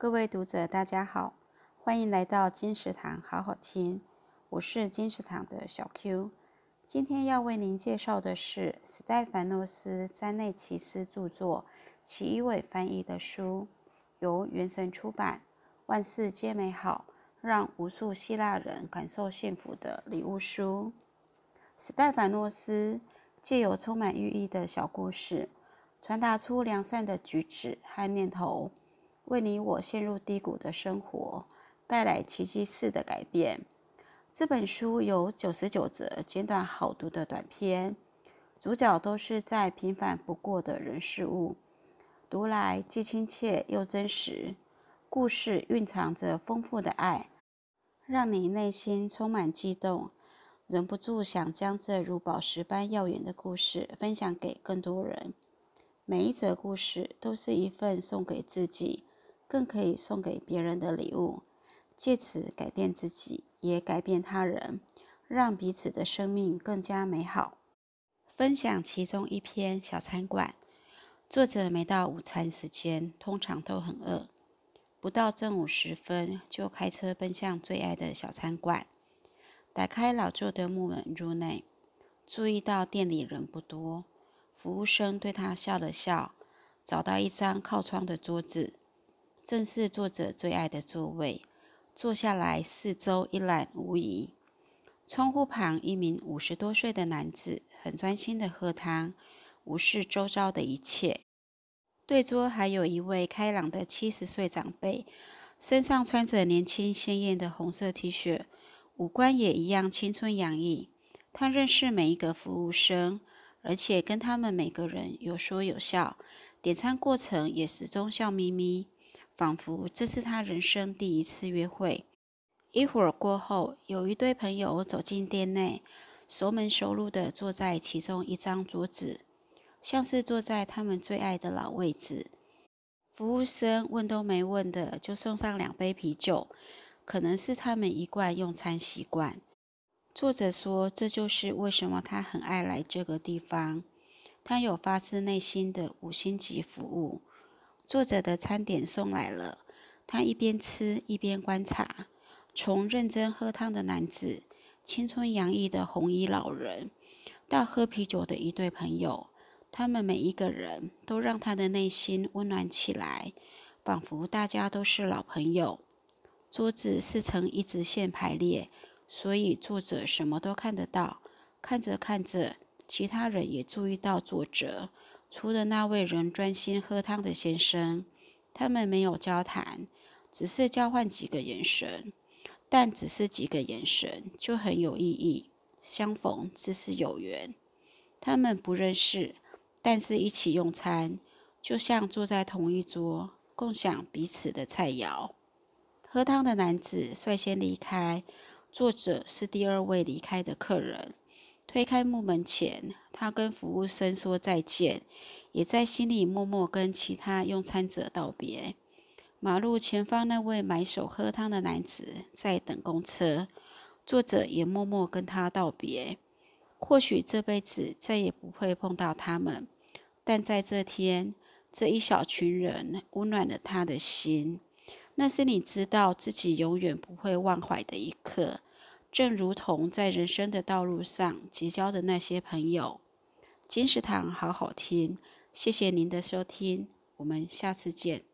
各位读者，大家好，欢迎来到金石堂好好听。我是金石堂的小 Q。今天要为您介绍的是史戴凡诺斯·詹内奇斯著作、祁一伟翻译的书，由原神出版。万事皆美好，让无数希腊人感受幸福的礼物书。史戴凡诺斯借由充满寓意的小故事，传达出良善的举止和念头，为你我陷入低谷的生活带来奇迹式的改变。这本书有九十九则简短好读的短篇，主角都是再平凡不过的人事物，读来既亲切又真实。故事蕴藏着丰富的爱，让你内心充满激动，忍不住想将这如宝石般耀眼的故事分享给更多人。每一则故事都是一份送给自己，更可以送给别人的礼物。借此改变自己，也改变他人，让彼此的生命更加美好。分享其中一篇《小餐馆》。作者每到午餐时间，通常都很饿，不到正午时分，就开车奔向最爱的小餐馆。打开老旧的木门入内，注意到店里人不多。服务生对他笑了笑，找到一张靠窗的桌子，正是作者最爱的座位。坐下来，四周一览无遗。窗户旁，一名五十多岁的男子很专心地喝汤，无视周遭的一切。对桌还有一位开朗的七十岁长辈，身上穿着年轻鲜艳的红色 T 恤，五官也一样青春洋溢。他认识每一个服务生，而且跟他们每个人有说有笑，点餐过程也始终笑眯眯。仿佛这是他人生第一次约会。一会儿过后，有一对朋友走进店内，熟门熟路的坐在其中一张桌子，像是坐在他们最爱的老位置。服务生问都没问的就送上两杯啤酒，可能是他们一贯用餐习惯。作者说，这就是为什么他很爱来这个地方。他有发自内心的五星级服务。作者的餐点送来了，他一边吃一边观察，从认真喝汤的男子、青春洋溢的红衣老人，到喝啤酒的一对朋友，他们每一个人都让他的内心温暖起来，仿佛大家都是老朋友。桌子是呈一直线排列，所以作者什么都看得到。看着看着，其他人也注意到作者。除了那位仍专心喝汤的先生，他们没有交谈，只是交换几个眼神。但只是几个眼神就很有意义，相逢自是有缘。他们不认识，但是一起用餐，就像坐在同一桌，共享彼此的菜肴。喝汤的男子率先离开，作者是第二位离开的客人。推开木门前，他跟服务生说再见，也在心里默默跟其他用餐者道别。马路前方那位买手喝汤的男子在等公车，作者也默默跟他道别。或许这辈子再也不会碰到他们，但在这天，这一小群人温暖了他的心。那是你知道自己永远不会忘怀的一刻。正如同在人生的道路上结交的那些朋友，金石堂好好听，谢谢您的收听，我们下次见。